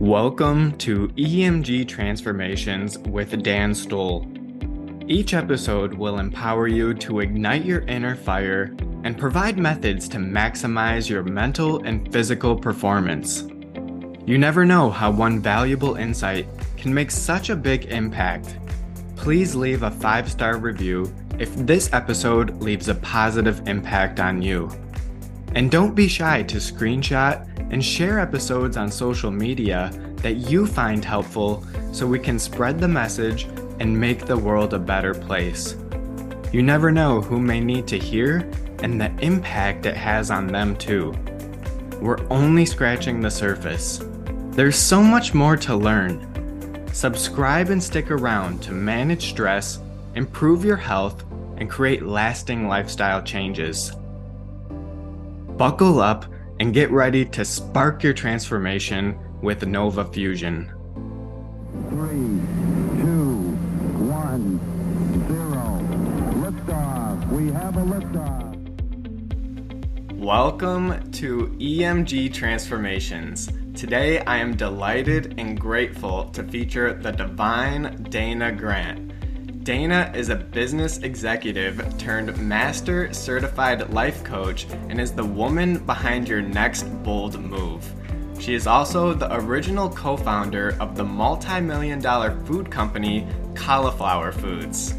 Welcome to EMG Transformations with Dan Stoll. Each episode will empower you to ignite your inner fire and provide methods to maximize your mental and physical performance. You never know how one valuable insight can make such a big impact. Please leave a five star review if this episode leaves a positive impact on you. And don't be shy to screenshot and share episodes on social media that you find helpful so we can spread the message and make the world a better place. You never know who may need to hear and the impact it has on them, too. We're only scratching the surface. There's so much more to learn. Subscribe and stick around to manage stress, improve your health, and create lasting lifestyle changes. Buckle up and get ready to spark your transformation with Nova Fusion. Three, two, one, zero. Liftoff. We have a liftoff. Welcome to EMG Transformations. Today I am delighted and grateful to feature the divine Dana Grant. Dana is a business executive turned master certified life coach and is the woman behind your next bold move. She is also the original co founder of the multi million dollar food company Cali'Flour Foods.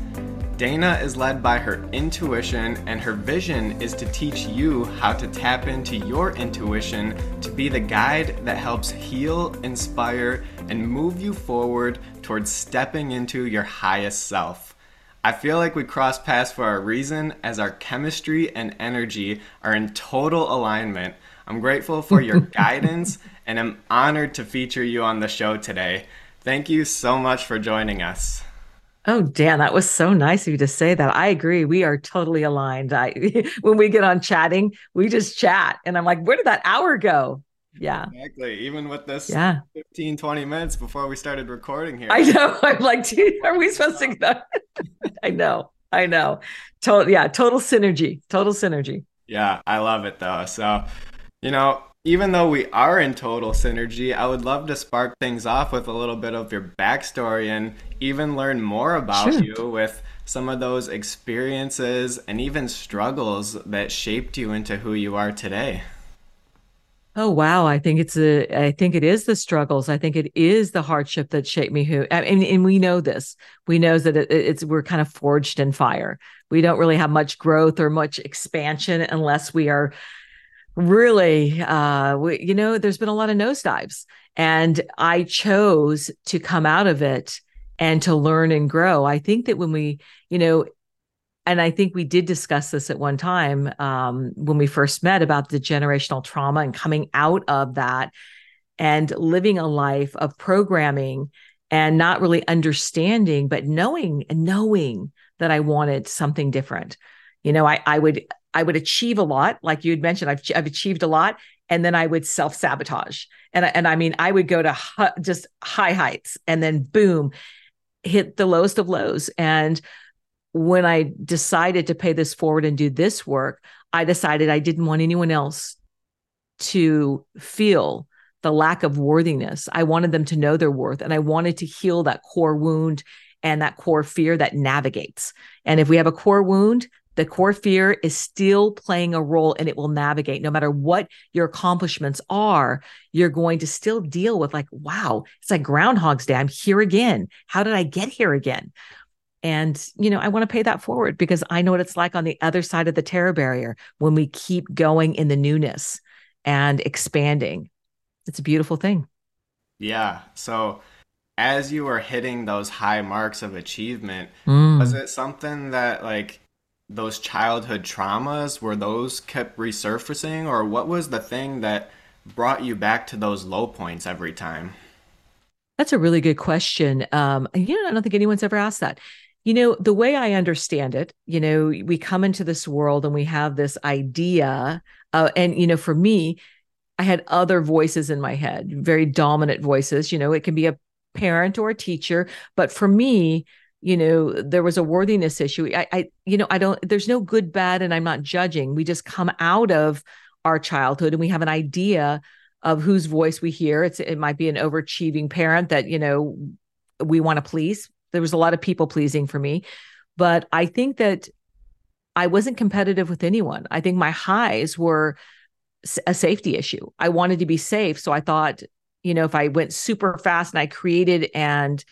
Dana is led by her intuition, and her vision is to teach you how to tap into your intuition to be the guide that helps heal, inspire, and move you forward towards stepping into your highest self. I feel like we cross paths for a reason as our chemistry and energy are in total alignment. I'm grateful for your guidance and I'm honored to feature you on the show today. Thank you so much for joining us. Oh, Dan, that was so nice of you to say that. I agree. We are totally aligned. I when we get on chatting, we just chat. And I'm like, where did that hour go? Yeah. Exactly. Even with this yeah. 15, 20 minutes before we started recording here. I know. I'm like, dude, are we supposed to go? I know. I know. Total yeah, total synergy. Total synergy. Yeah, I love it though. So, you know, even though we are in total synergy, I would love to spark things off with a little bit of your backstory and even learn more about sure. you with some of those experiences and even struggles that shaped you into who you are today. Oh wow, I think it's a I think it is the struggles. I think it is the hardship that shaped me who and, and we know this. We know that it, it's we're kind of forged in fire. We don't really have much growth or much expansion unless we are really uh we, you know there's been a lot of nosedives and i chose to come out of it and to learn and grow i think that when we you know and i think we did discuss this at one time um, when we first met about the generational trauma and coming out of that and living a life of programming and not really understanding but knowing and knowing that i wanted something different you know i i would I would achieve a lot, like you had mentioned. I've I've achieved a lot, and then I would self sabotage, and and I mean I would go to hu- just high heights, and then boom, hit the lowest of lows. And when I decided to pay this forward and do this work, I decided I didn't want anyone else to feel the lack of worthiness. I wanted them to know their worth, and I wanted to heal that core wound and that core fear that navigates. And if we have a core wound, the core fear is still playing a role and it will navigate no matter what your accomplishments are you're going to still deal with like wow it's like groundhog's day i'm here again how did i get here again and you know i want to pay that forward because i know what it's like on the other side of the terror barrier when we keep going in the newness and expanding. It's a beautiful thing. Yeah. So as you were hitting those high marks of achievement mm. was it something that like those childhood traumas were those kept resurfacing? Or what was the thing that brought you back to those low points every time? That's a really good question. Um you know i don't think anyone's ever asked that you know the way i understand it you know we come into this world and we have this idea uh, and you know for me i had other voices in my head very dominant voices you know it can be a parent or a teacher but for me you know there was a worthiness issue I, I you know i don't there's no good bad and i'm not judging we just come out of our childhood and we have an idea of whose voice we hear. It's it might be an overachieving parent that, you know, we want to please. There was a lot of people pleasing for me, but I think that I wasn't competitive with anyone. I think my highs were a safety issue. I wanted to be safe, so I thought, you know, if I went super fast and I created and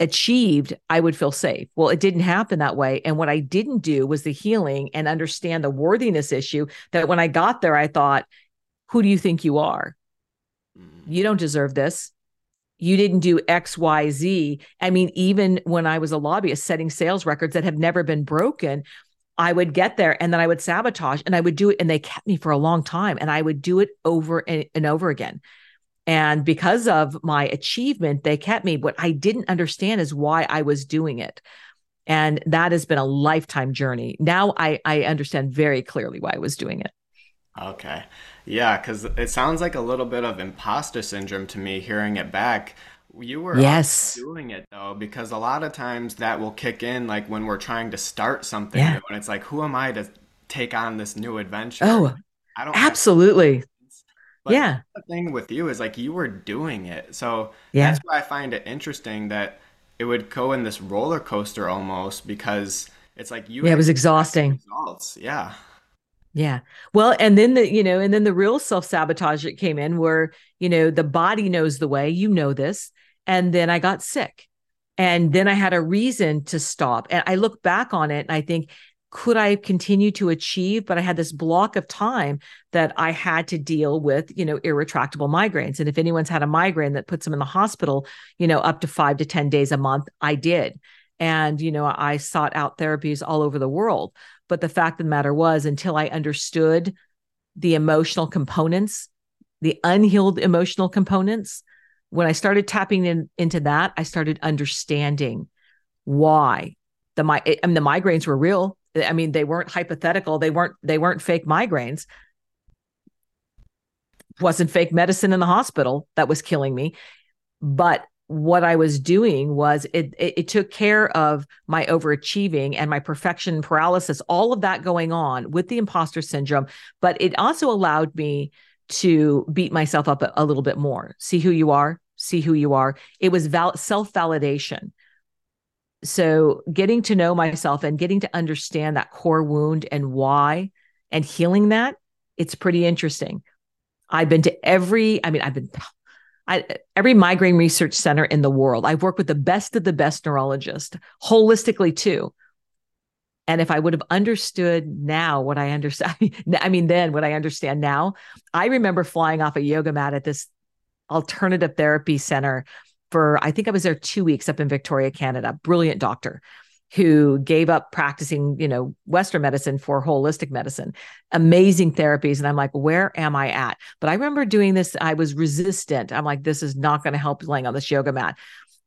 achieved, I would feel safe. Well, it didn't happen that way. And what I didn't do was the healing and understand the worthiness issue that when I got there, I thought, who do you think you are? You don't deserve this. You didn't do X, Y, Z. I mean, even when I was a lobbyist setting sales records that have never been broken, I would get there and then I would sabotage and I would do it. And they kept me for a long time and I would do it over and, and over again. And because of my achievement, they kept me. What I didn't understand is why I was doing it. And that has been a lifetime journey. Now I, I understand very clearly why I was doing it. Okay. Yeah, because it sounds like a little bit of imposter syndrome to me hearing it back. You were yes. doing it though, because a lot of times that will kick in like when we're trying to start something yeah. new and it's like, who am I to take on this new adventure? Oh, I don't absolutely. But yeah. The thing with you is like you were doing it. So yeah. that's why I find it interesting that it would go in this roller coaster almost because it's like you Yeah, it was exhausting. Results. Yeah. Yeah. Well, and then the, you know, and then the real self-sabotage that came in where, you know, the body knows the way, you know this. And then I got sick. And then I had a reason to stop. And I look back on it and I think, could I continue to achieve? But I had this block of time that I had to deal with, you know, irretractable migraines. And if anyone's had a migraine that puts them in the hospital, you know, up to five to 10 days a month, I did. And, you know, I sought out therapies all over the world. But the fact of the matter was, until I understood the emotional components, the unhealed emotional components, when I started tapping in, into that, I started understanding why the my I mean, the migraines were real I mean, they weren't hypothetical. They weren't they weren't fake migraines. Wasn't fake medicine in the hospital that was killing me. But what I was doing was it, it, it took care of my overachieving and my perfection paralysis, all of that going on with the imposter syndrome. But it also allowed me to beat myself up a, a little bit more. See who you are. See who you are. It was val- self validation so getting to know myself and getting to understand that core wound and why and healing that it's pretty interesting i've been to every i mean i've been I, every migraine research center in the world i've worked with the best of the best neurologists holistically too and if i would have understood now what i understand i mean then what i understand now i remember flying off a yoga mat at this alternative therapy center for I think I was there two weeks up in Victoria, Canada. Brilliant doctor who gave up practicing, you know, Western medicine for holistic medicine, amazing therapies. And I'm like, where am I at? But I remember doing this. I was resistant. I'm like, this is not going to help laying on this yoga mat.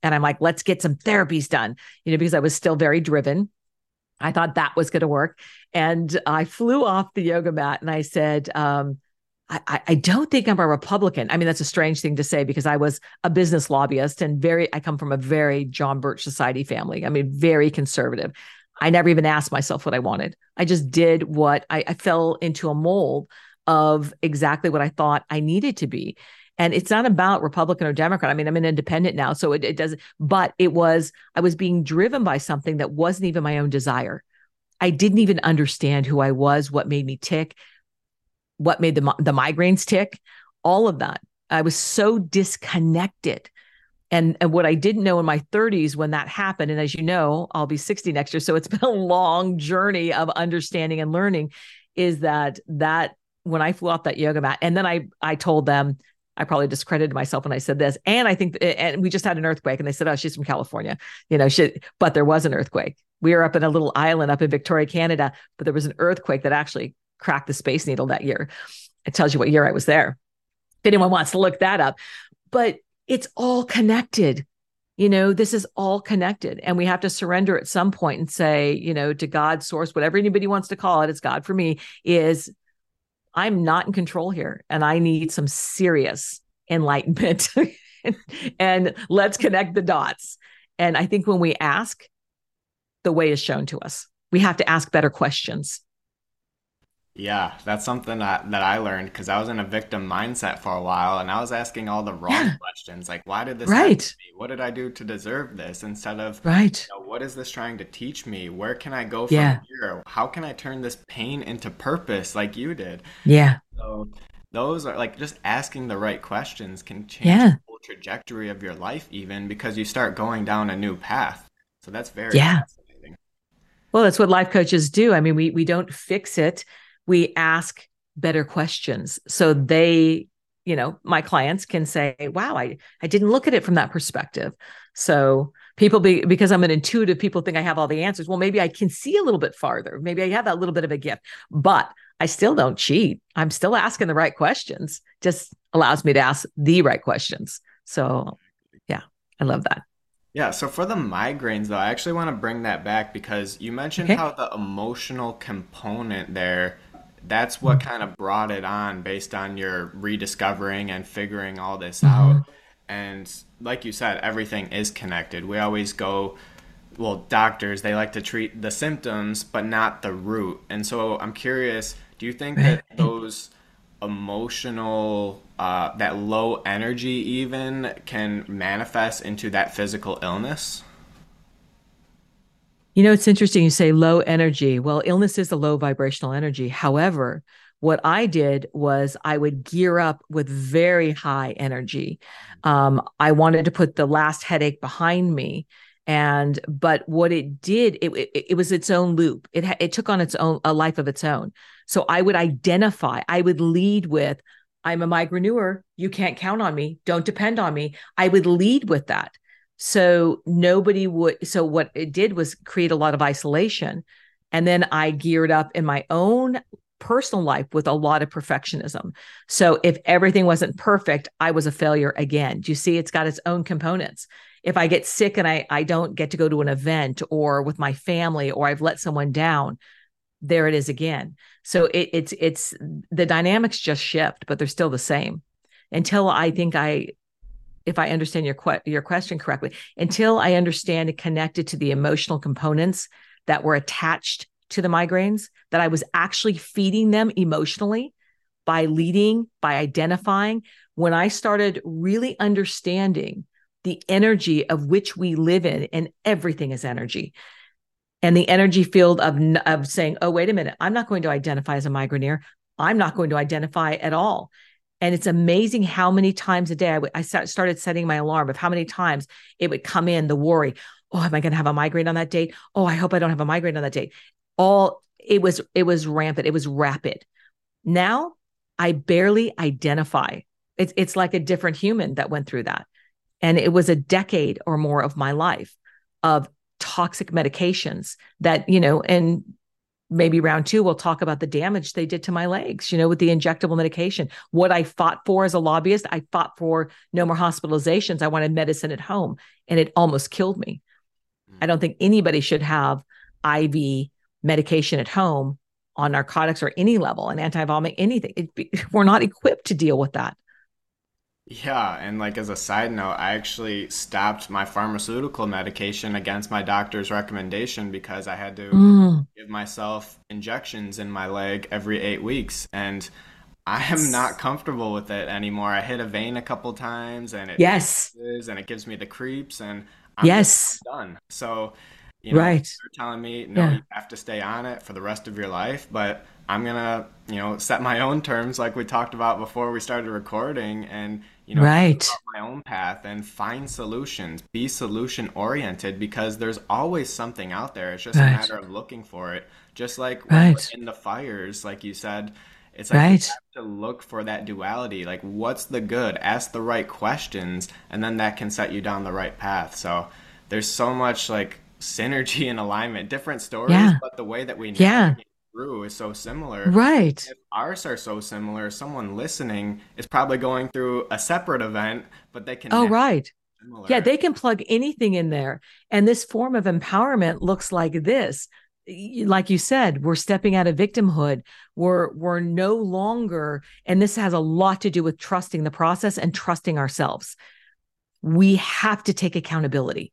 And I'm like, let's get some therapies done, you know, because I was still very driven. I thought that was going to work. And I flew off the yoga mat and I said, um, I, I don't think I'm a Republican. I mean, that's a strange thing to say because I was a business lobbyist and very, I come from a very John Birch Society family. I mean, very conservative. I never even asked myself what I wanted. I just did what I, I fell into a mold of exactly what I thought I needed to be. And it's not about Republican or Democrat. I mean, I'm an independent now, so it, it doesn't, but it was, I was being driven by something that wasn't even my own desire. I didn't even understand who I was, what made me tick what made the the migraines tick, all of that. I was so disconnected. And, and what I didn't know in my 30s when that happened, and as you know, I'll be 60 next year. So it's been a long journey of understanding and learning, is that that when I flew off that yoga mat, and then I I told them, I probably discredited myself when I said this. And I think, and we just had an earthquake, and they said, "Oh, she's from California," you know. She, but there was an earthquake. We were up in a little island up in Victoria, Canada, but there was an earthquake that actually cracked the Space Needle that year. It tells you what year I was there. If anyone wants to look that up, but it's all connected. You know, this is all connected, and we have to surrender at some point and say, you know, to God, source, whatever anybody wants to call it, it's God for me, is I'm not in control here, and I need some serious enlightenment. and let's connect the dots. And I think when we ask, the way is shown to us. We have to ask better questions. Yeah, that's something that, that I learned because I was in a victim mindset for a while and I was asking all the wrong Yeah, questions like, why did this happen to right, me? What did I do to deserve this? Instead of, right. you know, what is this trying to teach me? Where can I go from Yeah, here? How can I turn this pain into purpose like you did? yeah, So those are like just asking the right questions can change the yeah, whole trajectory of your life even because you start going down a new path. So that's very yeah. fascinating. Well, that's what life coaches do. I mean, we we don't fix it. We ask better questions. So they, you know, my clients can say, "Wow, I I didn't look at it from that perspective." So people be because I'm an intuitive, people think I have all the answers. Well, maybe I can see a little bit farther. Maybe I have that little bit of a gift, but I still don't cheat. I'm still asking the right questions. Just allows me to ask the right questions. So, yeah, I love that. Yeah, so for the migraines though, I actually want to bring that back because you mentioned Okay. how the emotional component there, that's what kind of brought it on based on your rediscovering and figuring all this out. Mhm. And like you said, everything is connected. We always go, well, doctors, they like to treat the symptoms, but not the root. And so I'm curious, do you think that those emotional, uh, that low energy even can manifest into that physical illness? You know, it's interesting you say low energy. Well, illness is a low vibrational energy. However, what I did was I would gear up with very high energy. Um, I wanted to put the last headache behind me. And but what it did, it, it, it was its own loop. It it took on its own a life of its own. So I would identify. I would lead with, "I'm a migraineur. You can't count on me. Don't depend on me." I would lead with that so nobody would. So what it did was create a lot of isolation. And then I geared up in my own personal life with a lot of perfectionism. So if everything wasn't perfect, I was a failure again. Do you see it's got its own components? If I get sick and I, I don't get to go to an event or with my family or I've let someone down, there it is again. So it, it's it's the dynamics just shift, but they're still the same until I think I if I understand your que- your question correctly, until I understand and connected to the emotional components that were attached to the migraines, that I was actually feeding them emotionally by leading, by identifying. When I started really understanding the energy of which we live in, and everything is energy, and the energy field of of saying, "Oh, wait a minute, I'm not going to identify as a migraineur. I'm not going to identify at all." And it's amazing how many times a day I, w- I started setting my alarm of how many times it would come in the worry. Oh, am I going to have a migraine on that date? Oh, I hope I don't have a migraine on that date. All it was, it was rampant. It was rapid. Now I barely identify. It's it's like a different human that went through that. And it was a decade or more of my life of toxic medications that, you know, and maybe round two, we'll talk about the damage they did to my legs, you know, with the injectable medication. What I fought for as a lobbyist, I fought for no more hospitalizations. I wanted medicine at home, and it almost killed me. I don't think anybody should have IV medication at home on narcotics or any level, an anti-vomiting, anything. It, we're not equipped to deal with that. Yeah, and like as a side note, I actually stopped my pharmaceutical medication against my doctor's recommendation because I had to Mm, give myself injections in my leg every eight weeks, and I am not comfortable with it anymore. I hit a vein a couple times, and it Yes. and it gives me the creeps, and I'm Yes. done. So, you know, Right. they're telling me, no, you have to stay on it for the rest of your life, but I'm gonna, you know, set my own terms like we talked about before we started recording, and you know, Right. my own path and find solutions. Be solution oriented because there's always something out there. It's just a matter of looking for it. Just like when Right. in the fires, like you said, it's like Right. to look for that duality. Like, what's the good? Ask the right questions, and then that can set you down the right path. So there's so much like synergy and alignment, different stories, Yeah. but the way that we Yeah. Through is so similar. Right. If ours are so similar, someone listening is probably going through a separate event, but they can Oh, right. Yeah, they can plug anything in there. And this form of empowerment looks like this. Like you said, we're stepping out of victimhood. We're we're no longer, and this has a lot to do with trusting the process and trusting ourselves. We have to take accountability.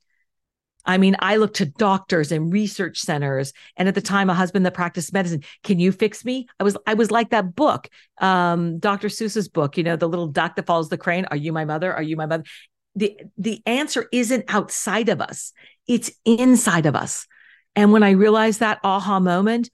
I mean, I look to doctors and research centers, and at the time, a husband that practiced medicine. Can you fix me? I was, I was like that book, um, Dr. Seuss's book. You know, the little duck that follows the crane. Are you my mother? Are you my mother? The the answer isn't outside of us; it's inside of us. And when I realized that aha moment,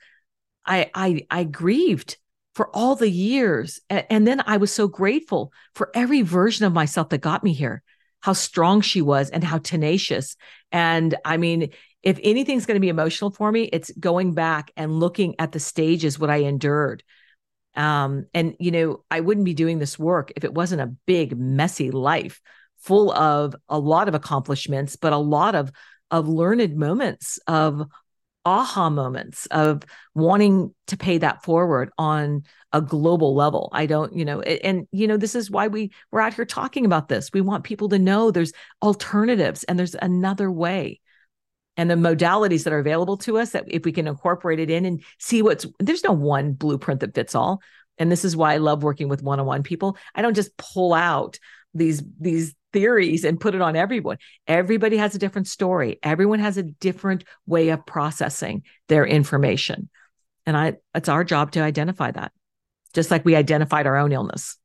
I I, I grieved for all the years, and then I was so grateful for every version of myself that got me here how strong she was and how tenacious. And I mean, if anything's going to be emotional for me, it's going back and looking at the stages, what I endured. Um, and, you know, I wouldn't be doing this work if it wasn't a big, messy life full of a lot of accomplishments, but a lot of of learned moments of aha moments of wanting to pay that forward on a global level. I don't, you know, and, and, you know, this is why we we're out here talking about this. We want people to know there's alternatives and there's another way. And the modalities that are available to us that if we can incorporate it in and see what's there's no one blueprint that fits all. And this is why I love working with one-on-one people. I don't just pull out these these theories and put it on everyone. Everybody has a different story. Everyone has a different way of processing their information. And I it's our job to identify that. Just like we identified our own illness.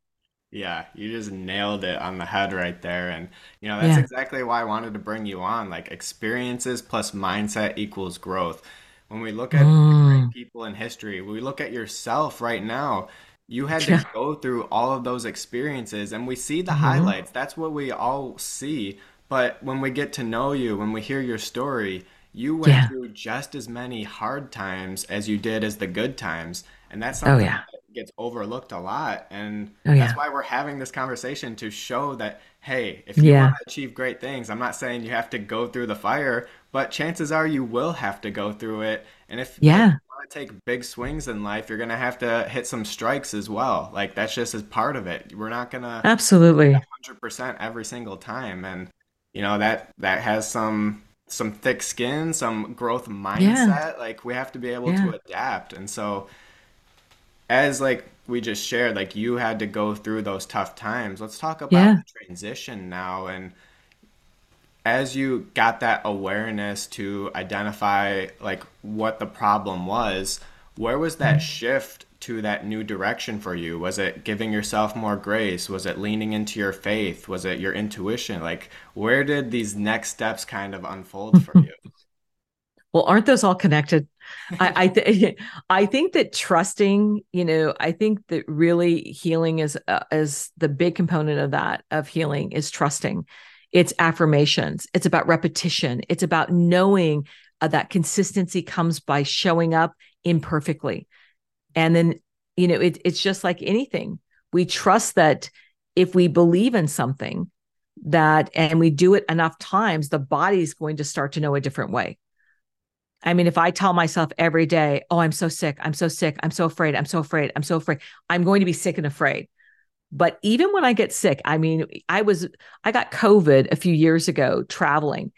Yeah, you just nailed it on the head right there. And, you know, that's yeah. exactly why I wanted to bring you on. Like, experiences plus mindset equals growth. When we look at mm. people in history, we look at yourself right now, you had to go through all of those experiences, and we see the mm-hmm. highlights. That's what we all see. But when we get to know you, when we hear your story, you went yeah. through just as many hard times as you did as the good times. And that's oh, something oh, yeah. that gets overlooked a lot. And oh, that's why we're having this conversation to show that, hey, if you want to achieve great things, I'm not saying you have to go through the fire, but chances are you will have to go through it. And if yeah to take big swings in life, you're gonna have to hit some strikes as well. Like that's just as part of it. We're not gonna absolutely 100% every single time, and you know that that has some some thick skin, some growth mindset. Yeah. Like we have to be able yeah. to adapt, and so as like we just shared, like you had to go through those tough times. Let's talk about yeah. the transition now and as you got that awareness to identify like what the problem was where was that mm-hmm. shift to that new direction for you? Was it giving yourself more grace? Was it leaning into your faith? Was it your intuition? Like where did these next steps kind of unfold for you? Well aren't those all connected? I I, th- I think that trusting, you know, I think that really healing is uh, is the big component of that of healing is trusting it's affirmations. It's about repetition. It's about knowing uh, that consistency comes by showing up imperfectly. And then you know it, it's just like anything. We trust that if we believe in something that and we do it enough times the body's going to start to know a different way. I mean, if I tell myself every day, oh, I'm so sick, I'm so sick, I'm so afraid, I'm so afraid, I'm so afraid, I'm going to be sick and afraid. But even when I get sick, I mean, I was, I got COVID a few years ago traveling.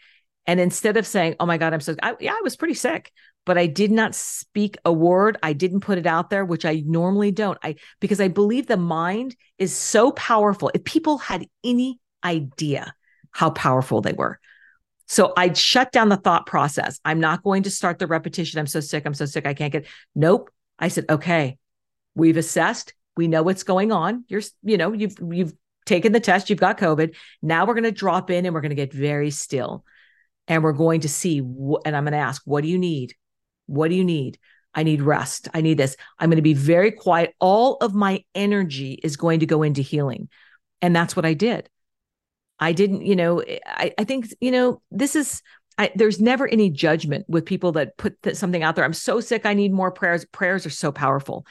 And instead of saying, oh my God, I'm so, I, yeah, I was pretty sick, but I did not speak a word. I didn't put it out there, which I normally don't. I, because I believe the mind is so powerful. If people had any idea how powerful they were. So I'd shut down the thought process. I'm not going to start the repetition. I'm so sick. I'm so sick. I can't get, nope. I said, okay, we've assessed we know what's going on. You're, you know, you've you've taken the test, you've got COVID. Now we're going to drop in and we're going to get very still. And we're going to see wh- and I'm going to ask, what do you need? What do you need? I need rest. I need this. I'm going to be very quiet. All of my energy is going to go into healing. And that's what I did. I didn't, you know, eh, I, I think, you know, this is I, there's never any judgment with people that put th- something out there. I'm so sick. I need more prayers. Prayers are so powerful.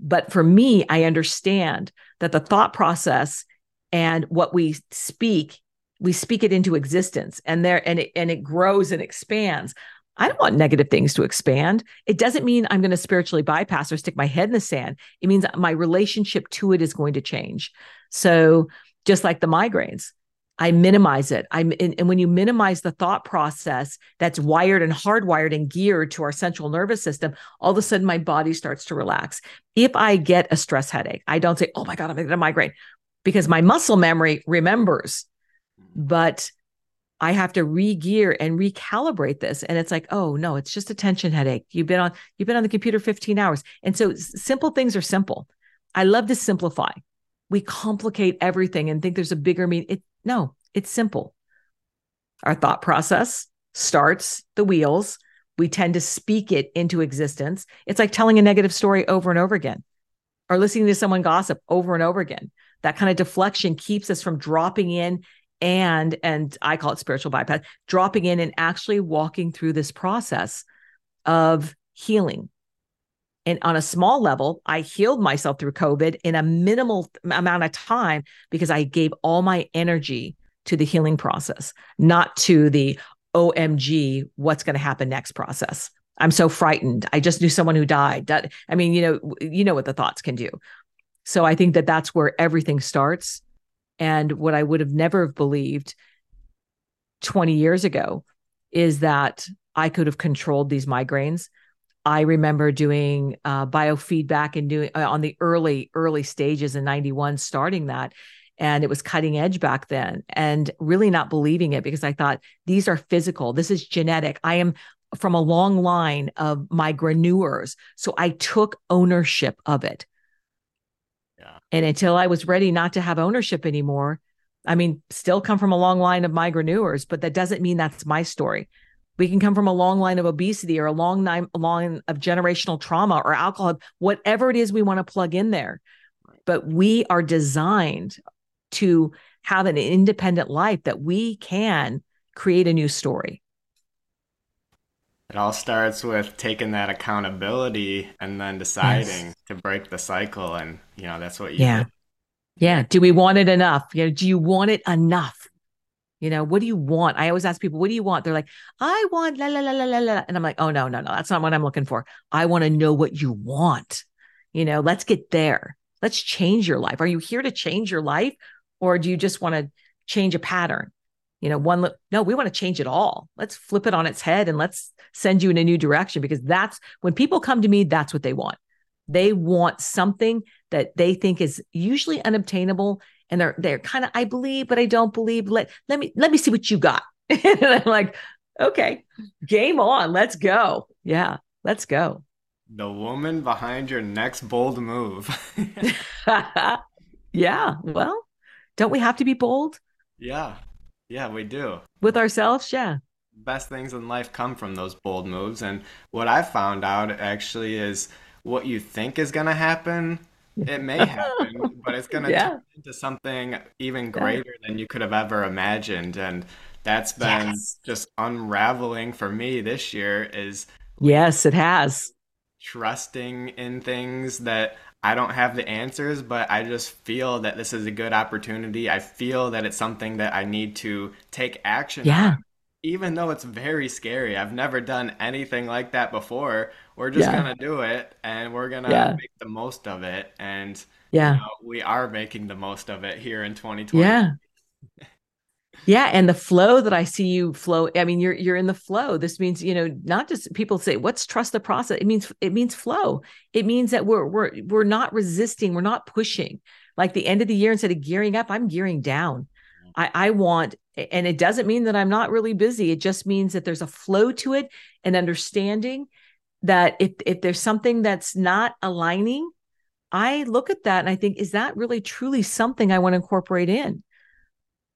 But for me, I understand that the thought process and what we speak, we speak it into existence and there and it and it grows and expands. I don't want negative things to expand. It doesn't mean I'm going to spiritually bypass or stick my head in the sand. It means my relationship to it is going to change. So, just like the migraines, I minimize it. I'm and, and, when you minimize the thought process that's wired and hardwired and geared to our central nervous system, all of a sudden my body starts to relax. If I get a stress headache, I don't say, "Oh my god, I'm going to get a migraine," because my muscle memory remembers. But I have to re-gear and recalibrate this. And it's like, oh no, it's just a tension headache. You've been on you've been on the computer 15 hours. And so simple things are simple. I love to simplify. We complicate everything and think there's a bigger meaning. It no, it's simple. Our thought process starts the wheels. We tend to speak it into existence. It's like telling a negative story over and over again or listening to someone gossip over and over again. That kind of deflection keeps us from dropping in and and I call it spiritual bypass, dropping in and actually walking through this process of healing. And on a small level, I healed myself through COVID in a minimal amount of time because I gave all my energy to the healing process, not to the OMG, what's going to happen next process. I'm so frightened. I just knew someone who died. I mean, you know, you know what the thoughts can do. So I think that that's where everything starts and what I would have never have believed 20 years ago is that I could have controlled these migraines. I remember doing uh, biofeedback and doing uh, on the early, early stages in 91, starting that. And it was cutting edge back then and really not believing it because I thought these are physical. This is genetic. I am from a long line of migraineurs. So I took ownership of it. Yeah. And until I was ready not to have ownership anymore, I mean, still come from a long line of migraineurs, but that doesn't mean that's my story. We can come from a long line of obesity or a long line, line of generational trauma or alcohol, whatever it is we want to plug in there. But we are designed to have an independent life that we can create a new story. It all starts with taking that accountability and then deciding yes. to break the cycle. And, you know, that's what you Yeah. Do. Yeah. Do we want it enough? You know, do you want it enough? You know, what do you want? I always ask people, what do you want? They're like, I want la la la la la la. And I'm like, oh no, no, no, that's not what I'm looking for. I want to know what you want. You know, let's get there. Let's change your life. Are you here to change your life? Or do you just want to change a pattern? you know one no we want to change it all let's flip it on its head and let's send you in a new direction because that's when people come to me that's what they want they want something that they think is usually unobtainable and they're they're kind of i believe but i don't believe let let me let me see what you got and i'm like okay game on let's go yeah let's go the woman behind your next bold move yeah well don't we have to be bold yeah yeah, we do. With ourselves, yeah. Best things in life come from those bold moves. And what I found out actually is what you think is going to happen, it may happen, but it's going to yeah. turn into something even greater yeah. than you could have ever imagined. And that's been yes. just unraveling for me this year is Yes, it has. Trusting in things that I don't have the answers, but I just feel that this is a good opportunity. I feel that it's something that I need to take action yeah. on. Even though it's very scary. I've never done anything like that before. We're just yeah. going to do it and we're going to yeah. make the most of it. And yeah, you know, we are making the most of it here in 2020. Yeah. Yeah, and the flow that I see you flow. I mean, you're you're in the flow. This means you know not just people say what's trust the process. It means it means flow. It means that we're we're we're not resisting. We're not pushing. Like the end of the year, instead of gearing up, I'm gearing down. I I want, and it doesn't mean that I'm not really busy. It just means that there's a flow to it and understanding that if if there's something that's not aligning, I look at that and I think, is that really truly something I want to incorporate in?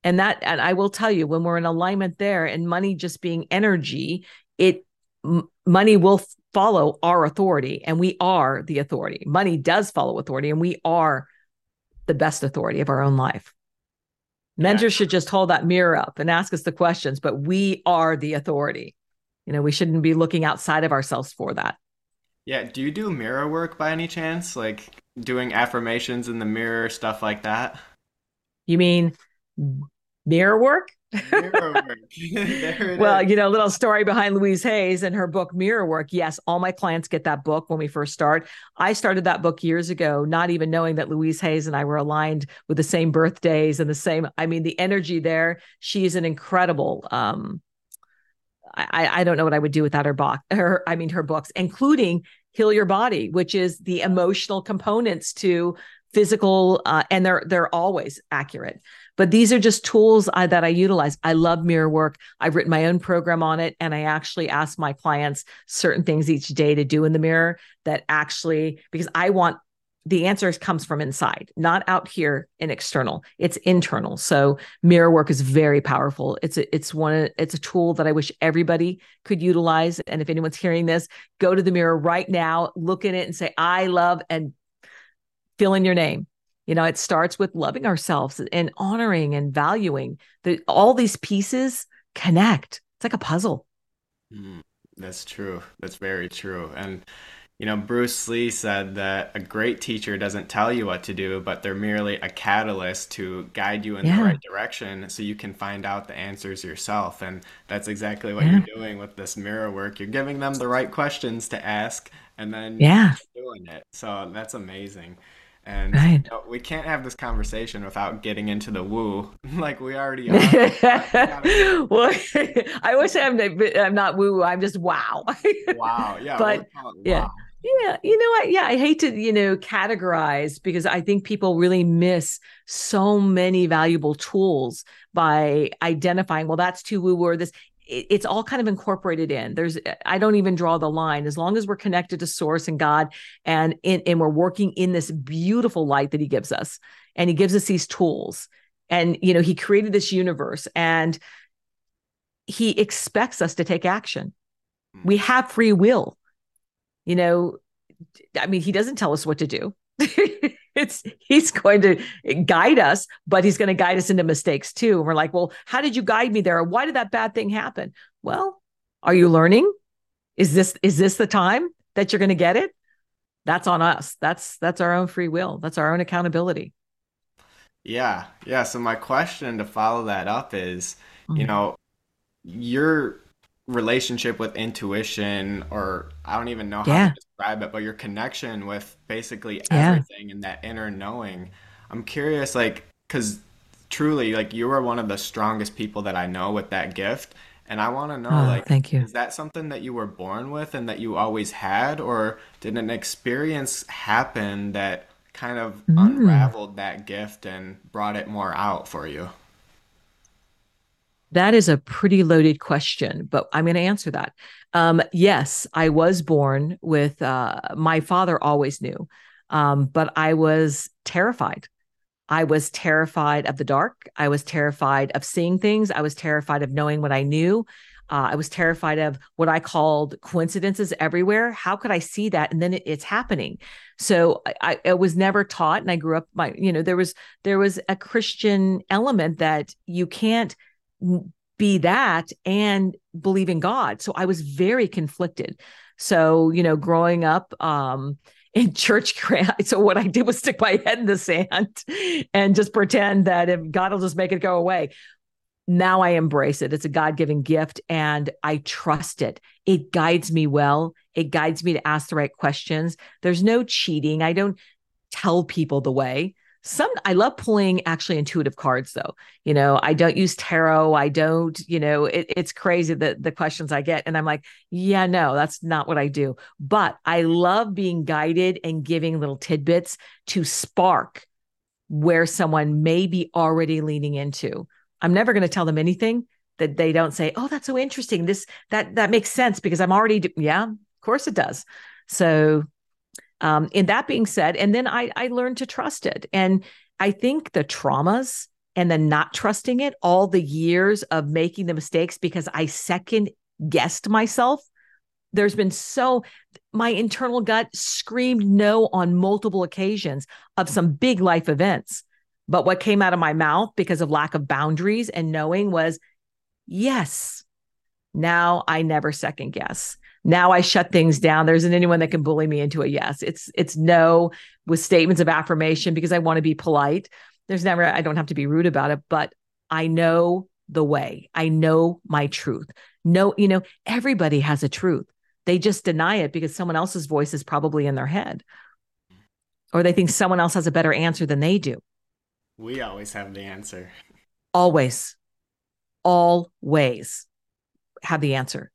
and that and i will tell you when we're in alignment there and money just being energy it m- money will follow our authority and we are the authority money does follow authority and we are the best authority of our own life mentors yeah. should just hold that mirror up and ask us the questions but we are the authority you know we shouldn't be looking outside of ourselves for that yeah do you do mirror work by any chance like doing affirmations in the mirror stuff like that you mean mirror work. Mirror work. well, is. you know, a little story behind Louise Hayes and her book Mirror Work. Yes, all my clients get that book when we first start. I started that book years ago, not even knowing that Louise Hayes and I were aligned with the same birthdays and the same. I mean, the energy there. She's an incredible. um I, I don't know what I would do without her book. Her, I mean, her books, including Heal Your Body, which is the emotional components to physical, uh, and they're they're always accurate but these are just tools I, that I utilize. I love mirror work. I've written my own program on it, and I actually ask my clients certain things each day to do in the mirror that actually, because I want the answer comes from inside, not out here and external. It's internal. So mirror work is very powerful. It's a, it's one it's a tool that I wish everybody could utilize. And if anyone's hearing this, go to the mirror right now, look in it, and say, "I love," and fill in your name. You know, it starts with loving ourselves and honoring and valuing. that all these pieces connect. It's like a puzzle. Mm, that's true. That's very true. And you know, Bruce Lee said that a great teacher doesn't tell you what to do, but they're merely a catalyst to guide you in yeah. the right direction so you can find out the answers yourself. And that's exactly what yeah. you're doing with this mirror work. You're giving them the right questions to ask and then yeah. doing it. So that's amazing. And right. you know, we can't have this conversation without getting into the woo, like we already are. well, I wish I'm, I'm not woo. I'm just wow. wow. Yeah. But yeah. Yeah, you know, I yeah, I hate to you know categorize because I think people really miss so many valuable tools by identifying. Well, that's too woo or this it's all kind of incorporated in. There's i don't even draw the line. As long as we're connected to source and god and in, and we're working in this beautiful light that he gives us and he gives us these tools and you know he created this universe and he expects us to take action. We hmm. have free will. You know i mean he doesn't tell us what to do it's he's going to guide us, but he's going to guide us into mistakes too. And we're like, well, how did you guide me there? Or why did that bad thing happen? Well, are you learning? Is this is this the time that you're going to get it? That's on us. That's that's our own free will. That's our own accountability. Yeah. Yeah. So my question to follow that up is, mm-hmm. you know, you're relationship with intuition or I don't even know how yeah. to describe it, but your connection with basically everything yeah. and that inner knowing. I'm curious, like, because truly, like, you are one of the strongest people that I know with that gift. And I want to know, oh, like, thank you. is that something that you were born with and that you always had, or did an experience happen that kind of mm. unraveled that gift and brought it more out for you? That is a pretty loaded question, but I'm going to answer that. Um, yes, I was born with, uh, my father always knew, um, but I was terrified. I was terrified of the dark. I was terrified of seeing things. I was terrified of knowing what I knew. Uh, I was terrified of what I called coincidences everywhere. How could I see that? And then it, it's happening. So I, I, was never taught, and I grew up. My, you know, there was there was a Christian element that you can't be that and believe in God. So I was very conflicted. So, you know, growing up um, in church, so what I did was stick my head in the sand and just pretend that if God will just make it go away. Now I embrace it. It's a God given gift and I trust it. It guides me well. It guides me to ask the right questions. There's no cheating. I don't tell people the way some i love pulling actually intuitive cards though. You know i don't use tarot. I don't you know it, it's crazy that the questions i get and i'm like yeah no that's not what i do. But i love being guided and giving little tidbits to spark where someone may be already leaning into. I'm never going to tell them anything that they don't say oh that's so interesting. This that that makes sense because i'm already do-. yeah of course it does. So um, and that being said, and then I, I learned to trust it. And I think the traumas and the not trusting it, all the years of making the mistakes because I second guessed myself. There's been so, my internal gut screamed no on multiple occasions of some big life events. But what came out of my mouth because of lack of boundaries and knowing was yes. Now I never second guess now I shut things down. There isn't anyone that can bully me into a yes. It's it's no with statements of affirmation because I want to be polite. There's never I don't have to be rude about it, but I know the way. I know my truth. No, you know, everybody has a truth. They just deny it because someone else's voice is probably in their head. Or they think someone else has a better answer than they do. We always have the answer. Always. Always have the answer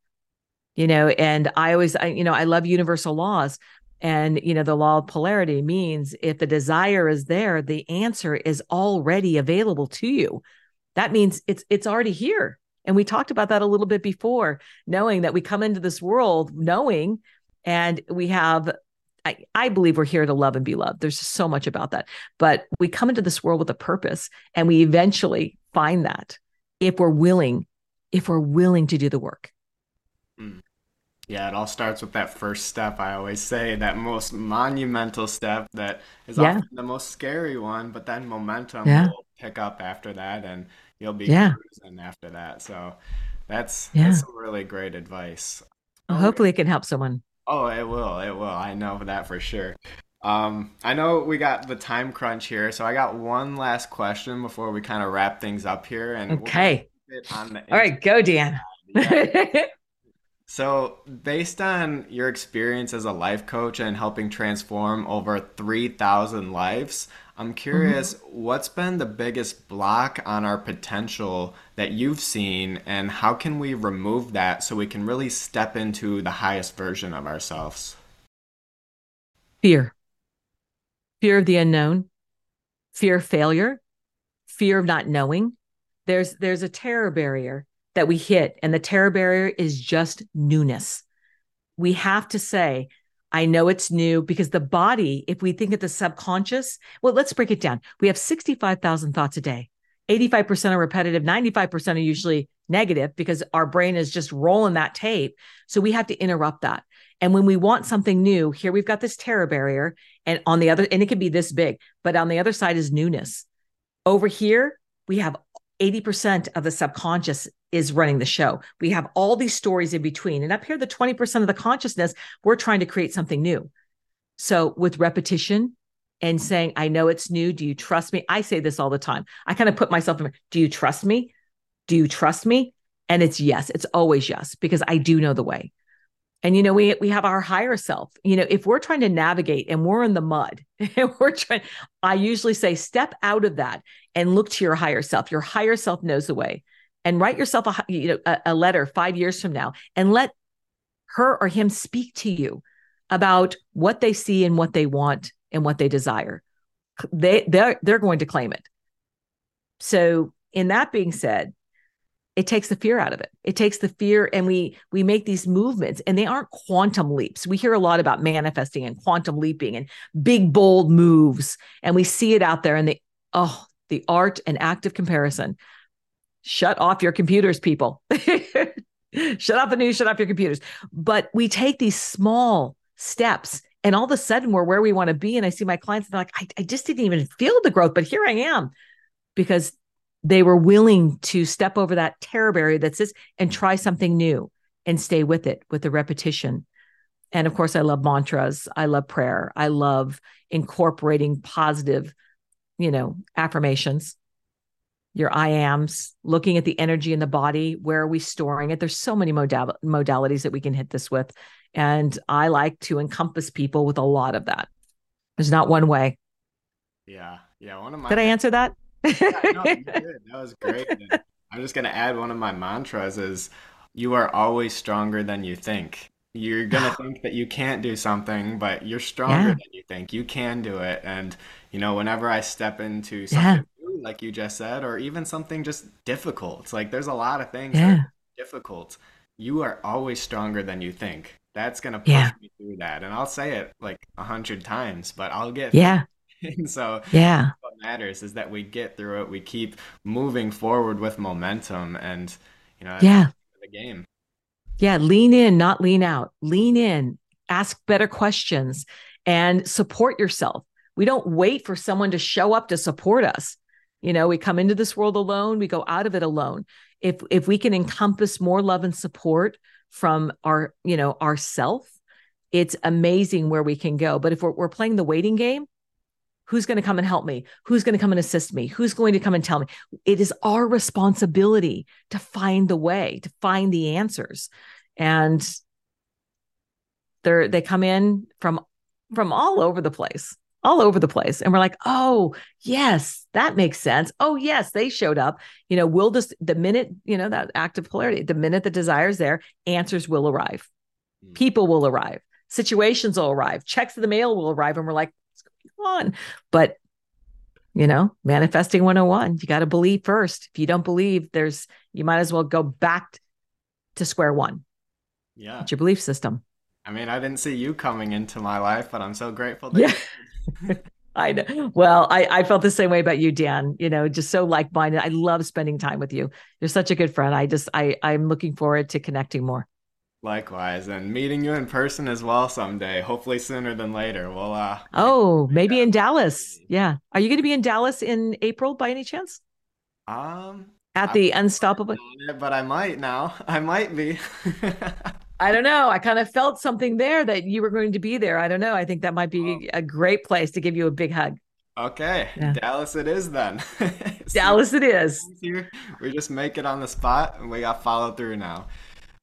you know and i always I, you know i love universal laws And you know, the law of polarity means if the desire is there, the answer is already available to you. That means it's it's already here. And we talked about that a little bit before, knowing that we come into this world knowing and we have I, I, believe we're here to love and be loved. There's so much about that. But we come into this world with a purpose and we eventually find that if we're willing, if we're willing to do the work. Yeah, it all starts with that first step. I always say that most monumental step that is yeah. often the most scary one, but then momentum yeah. will pick up after that and you'll be yeah. cruising after that. So that's yeah. that's some really great advice. Well, hopefully it can help someone. Oh, it will. It will. I know that for sure. Um, I know we got the time crunch here, so I got one last question before we kind of wrap things up here. And okay. We'll All right, go, Dan. so, based on your experience as a life coach and helping transform over 3,000 lives, I'm curious mm-hmm. what's been the biggest block on our potential that you've seen, and how can we remove that so we can really step into the highest version of ourselves? Fear. Fear of the unknown, fear of failure, fear of not knowing. There's there's a terror barrier that we hit, and the terror barrier is just newness. We have to say, I know it's new because the body, if we think of the subconscious, well, let's break it down. We have 65,000 thoughts a day. 85% are repetitive, 95% are usually negative because our brain is just rolling that tape. So we have to interrupt that. And when we want something new, here we've got this terror barrier. And on the other, and it can be this big, but on the other side is newness. Over here, we have 80% of the subconscious is running the show. We have all these stories in between. And up here, the 20% of the consciousness, we're trying to create something new. So with repetition and saying, I know it's new. Do you trust me? I say this all the time. I kind of put myself in, do you trust me? Do you trust me? And it's yes, it's always yes, because I do know the way. And you know, we we have our higher self. You know, if we're trying to navigate and we're in the mud, and we're trying, I usually say, step out of that and look to your higher self. Your higher self knows the way and write yourself a you know a, a letter five years from now and let her or him speak to you about what they see and what they want and what they desire they they're they're going to claim it so in that being said it takes the fear out of it it takes the fear and we we make these movements and they aren't quantum leaps we hear a lot about manifesting and quantum leaping and big bold moves and we see it out there and the oh the art and active comparison shut off your computers, people. shut off the news, shut off your computers. But we take these small steps and all of a sudden we're where we want to be. And I see my clients, and they're like, I, I just didn't even feel the growth, but here I am because they were willing to step over that terror barrier that says and try something new and stay with it with the repetition. And of course, I love mantras. I love prayer. I love incorporating positive, you know, affirmations your I ams, looking at the energy in the body. Where are we storing it? There's so many modal- modalities that we can hit this with. And I like to encompass people with a lot of that. There's not one way. Yeah. Yeah. One of my. Did I answer that? Yeah, no, you did. That was great. I'm just going to add one of my mantras is you are always stronger than you think. You're going to think that you can't do something, but you're stronger yeah. than you think. You can do it. And, you know, whenever I step into something yeah like you just said, or even something just difficult. Like there's a lot of things yeah. difficult. You are always stronger than you think. That's gonna push me through that, and I'll say it like a hundred times, but I'll get yeah. so yeah, matters is that we get through it. We keep moving forward with momentum, and you know, yeah, the game. Yeah, lean in, not lean out. Lean in, ask better questions, and support yourself. We don't wait for someone to show up to support us. You know, we come into this world alone, we go out of it alone. If if we can encompass more love and support from our, you know, ourself, it's amazing where we can go. But if we're, we're playing the waiting game, who's going to come and help me? Who's going to come and assist me? Who's going to come and tell me? It is our responsibility to find the way, to find the answers. And they're they come in from from all over the place all over the place. And we're like, oh, yes, that makes sense. Oh, yes, they showed up. You know, we'll just, the minute, you know, that act of polarity, the minute the desire is there, answers will arrive. Mm. People will arrive. situations will arrive, checks in the mail will arrive, and we're like, on? But you know, manifesting 101, you got to believe first. If you don't believe, there's you might as well go back to square one. Yeah. It's your belief system. I mean, I didn't see you coming into my life, but I'm so grateful that yeah. I know. Well, I, I felt the same way about you, Dan. You know, just so like minded. I love spending time with you. You're such a good friend. I just I I'm looking forward to connecting more. Likewise, and meeting you in person as well someday. Hopefully sooner than later. Well, uh. Oh, maybe in Dallas. Yeah. Are you going to be in Dallas in April by any chance? Um. At the Unstoppable. It, but I might now. I might be. I don't know. I kind of felt something there that you were going to be there. I don't know. I think that might be a great place to give you a big hug. Okay, yeah. Dallas it is then. Dallas it is. We just make it on the spot and we got follow through now.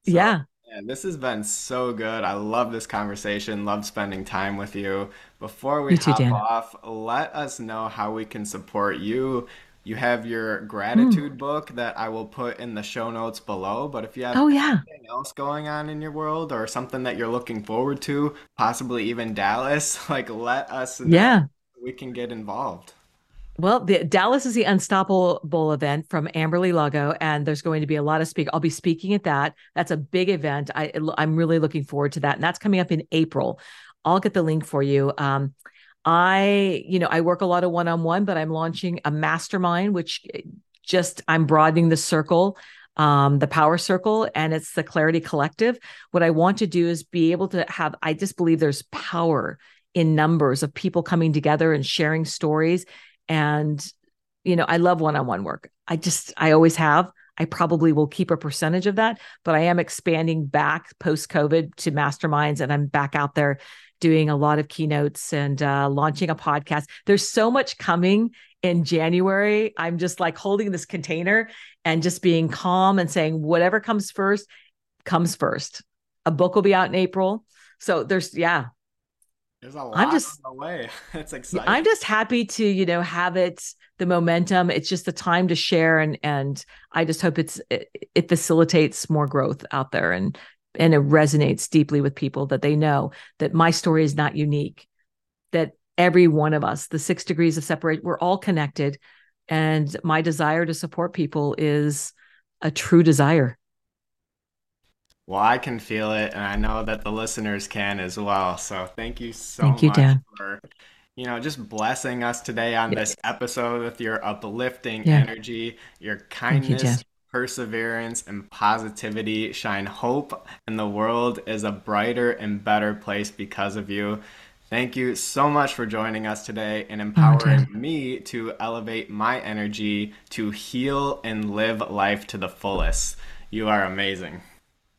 So, yeah. Man, this has been so good. I love this conversation. Love spending time with you. Before we too, hop Dan. off, let us know how we can support you you have your gratitude mm. book that I will put in the show notes below. But if you have oh, yeah. anything else going on in your world or something that you're looking forward to, possibly even Dallas, like let us know. Yeah. We can get involved. Well, the Dallas is the Unstoppable event from Amberly Lago, and there's going to be a lot of speak. I'll be speaking at that. That's a big event. I I'm really looking forward to that, and that's coming up in April. I'll get the link for you. Um, I, you know, I work a lot of one on one, but I'm launching a mastermind, which eh, just I'm broadening the circle, um, the power circle, and it's the Clarity Collective. What I want to do is be able to have, I just believe there's power in numbers of people coming together and sharing stories. And, you know, I love one on one work. I just, I always have. I probably will keep a percentage of that, but I am expanding back post COVID to masterminds and I'm back out there doing a lot of keynotes and uh, launching a podcast. There's so much coming in January. I'm just like holding this container and just being calm and saying, whatever comes first, comes first. A book will be out in April. So there's, yeah. There's a lot I'm just, on the way. It's exciting. I'm just happy to, you know, have it, the momentum. It's just the time to share. And, and I just hope it's, it, it facilitates more growth out there and and it resonates deeply with people that they know that my story is not unique that every one of us the six degrees of separation we're all connected and my desire to support people is a true desire well i can feel it and i know that the listeners can as well so thank you so thank you, much Dan. for you know just blessing us today on this episode with your uplifting yeah. energy your kindness you, perseverance, and positivity shine hope, and the world is a brighter and better place because of you. Thank you so much for joining us today and oh, empowering oh, me to elevate my energy to heal and live life to the fullest. You are amazing.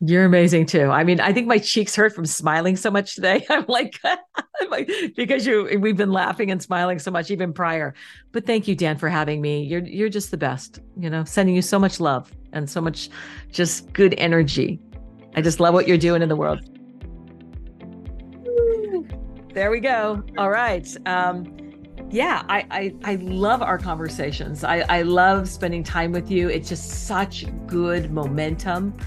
You're amazing too. I mean, I think my cheeks hurt from smiling so much today. I'm like, I'm like because you we've been laughing and smiling so much even prior. But thank you, Dan, for having me. You're you're just the best. You know, sending you so much love and so much just good energy. I just love what you're doing in the world. There we go. All right. Um, yeah, I, I, I love our conversations. I, I love spending time with you. It's just such good momentum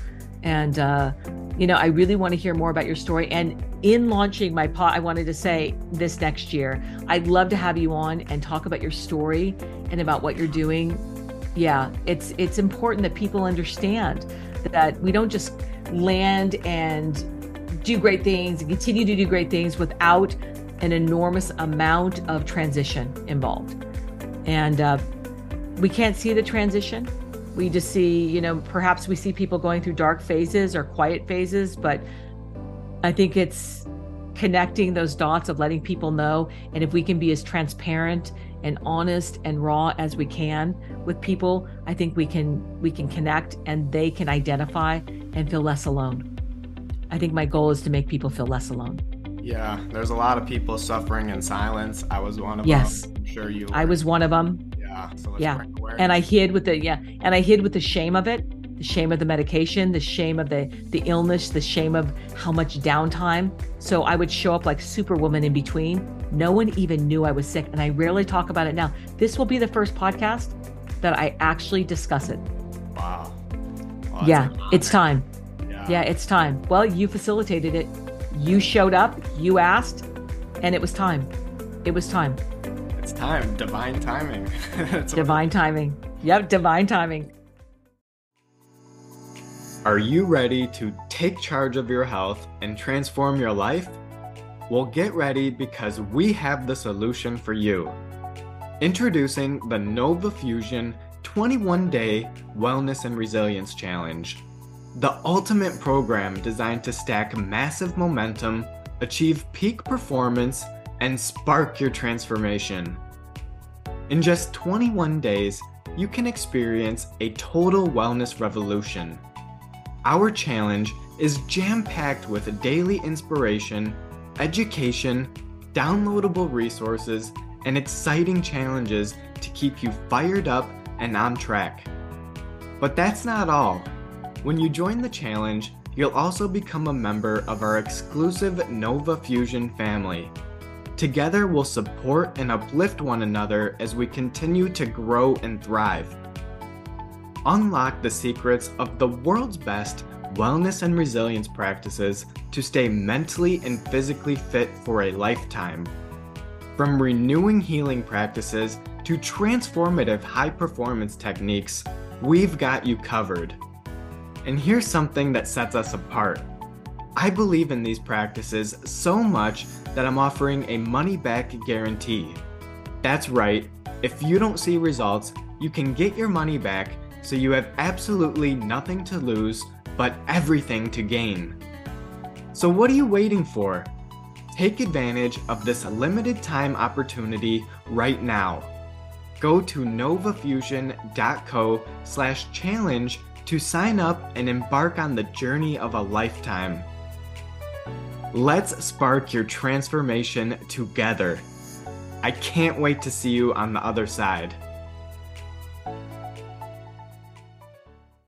and, uh, you know, I really want to hear more about your story. And in launching my pod, I wanted to say this next year, I'd love to have you on and talk about your story and about what you're doing. Yeah, it's it's important that people understand that we don't just land and do great things and continue to do great things without an enormous amount of transition involved. And uh, we can't see the transition we just see, you know, perhaps we see people going through dark phases or quiet phases, but I think it's connecting those dots of letting people know. And if we can be as transparent and honest and raw as we can with people, I think we can we can connect and they can identify and feel less alone. I think my goal is to make people feel less alone. Yeah, there's a lot of people suffering in silence. I was one of yes. them. I'm sure you. Were. I was one of them. Yeah. So yeah. And I hid with the yeah, and I hid with the shame of it, the shame of the medication, the shame of the the illness, the shame of how much downtime. So I would show up like superwoman in between. No one even knew I was sick, and I rarely talk about it now. This will be the first podcast that I actually discuss it. Wow. wow yeah, it's time. Yeah. yeah, it's time. Well, you facilitated it. You showed up, you asked, and it was time. It was time. It's time. Divine timing. divine timing. Yep, divine timing. Are you ready to take charge of your health and transform your life? Well, get ready because we have the solution for you. Introducing the Nova Fusion 21 Day Wellness and Resilience Challenge, the ultimate program designed to stack massive momentum, achieve peak performance, and spark your transformation. In just 21 days, you can experience a total wellness revolution. Our challenge is jam packed with daily inspiration, education, downloadable resources, and exciting challenges to keep you fired up and on track. But that's not all. When you join the challenge, you'll also become a member of our exclusive Nova Fusion family. Together, we'll support and uplift one another as we continue to grow and thrive. Unlock the secrets of the world's best wellness and resilience practices to stay mentally and physically fit for a lifetime. From renewing healing practices to transformative high performance techniques, we've got you covered. And here's something that sets us apart. I believe in these practices so much that I'm offering a money back guarantee. That's right, if you don't see results, you can get your money back so you have absolutely nothing to lose but everything to gain. So, what are you waiting for? Take advantage of this limited time opportunity right now go to novafusion.co slash challenge to sign up and embark on the journey of a lifetime. Let's spark your transformation together. I can't wait to see you on the other side.